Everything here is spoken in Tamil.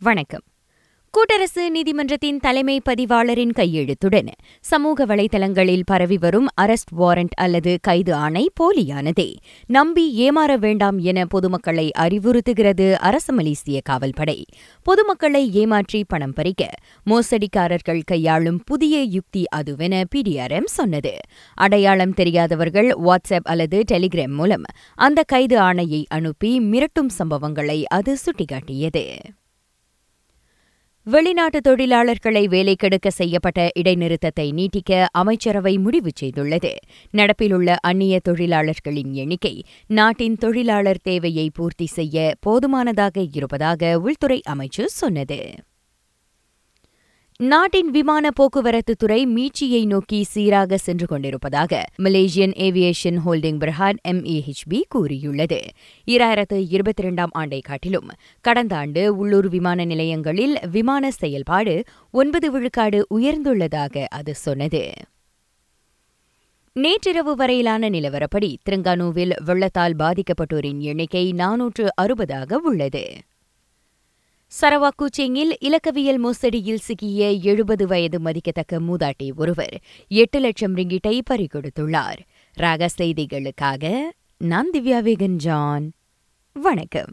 வணக்கம். கூட்டரசு நீதிமன்றத்தின் தலைமை பதிவாளரின் கையெழுத்துடன் சமூக வலைதளங்களில் பரவி வரும் அரஸ்ட் வாரண்ட் அல்லது கைது ஆணை போலியானதே. நம்பி ஏமாற வேண்டாம் என பொதுமக்களை அறிவுறுத்துகிறது அரசு மலேசிய காவல்படை. பொதுமக்களை ஏமாற்றி பணம் பறிக்க மோசடிக்காரர்கள் கையாளும் புதிய யுக்தி அதுவென பிடிஆர்எம் சொன்னது. அடையாளம் தெரியாதவர்கள் வாட்ஸ்அப் அல்லது டெலிகிராம் மூலம் அந்த கைது ஆணையை அனுப்பி மிரட்டும் சம்பவங்களை அது சுட்டிக்காட்டியது. வெளிநாட்டு தொழிலாளர்களை வேலை கெடுக்க செய்யப்பட்ட இடைநிறுத்தத்தை நீட்டிக்க அமைச்சரவை முடிவு செய்துள்ளது. நடப்பிலுள்ள அந்நிய தொழிலாளர்களின் எண்ணிக்கை நாட்டின் தொழிலாளர் தேவையை பூர்த்தி செய்ய போதுமானதாக இருப்பதாக உள்துறை அமைச்சு சொன்னது. நாட்டின் விமான போக்குவரத்து துறை மீட்சியை நோக்கி சீராக சென்று கொண்டிருப்பதாக Malaysian aviation holding Berhad MAHB கூறியுள்ளது. இராயிரத்து இருபத்தி இரண்டாம் ஆண்டை காட்டிலும் கடந்த ஆண்டு உள்ளூர் விமான நிலையங்களில் விமான செயல்பாடு ஒன்பது விழுக்காடு உயர்ந்துள்ளதாக அது சொன்னது. நேற்றிரவு வரையிலான நிலவரப்படி திருங்கானுவில் வெள்ளத்தால் பாதிக்கப்பட்டோரின் எண்ணிக்கை நானூற்று அறுபதாக உள்ளது. சரவாக் கூச்சிங்கில் இலக்கவியல் மோசடியில் சிக்கிய எழுபது வயது மதிக்கத்தக்க மூதாட்டி ஒருவர் எட்டு லட்சம் ரிங்கிட்டை பறிகொடுத்துள்ளார். ராக செய்திகளுக்காக நான் திவ்யா வேகன் ஜான் வணக்கம்.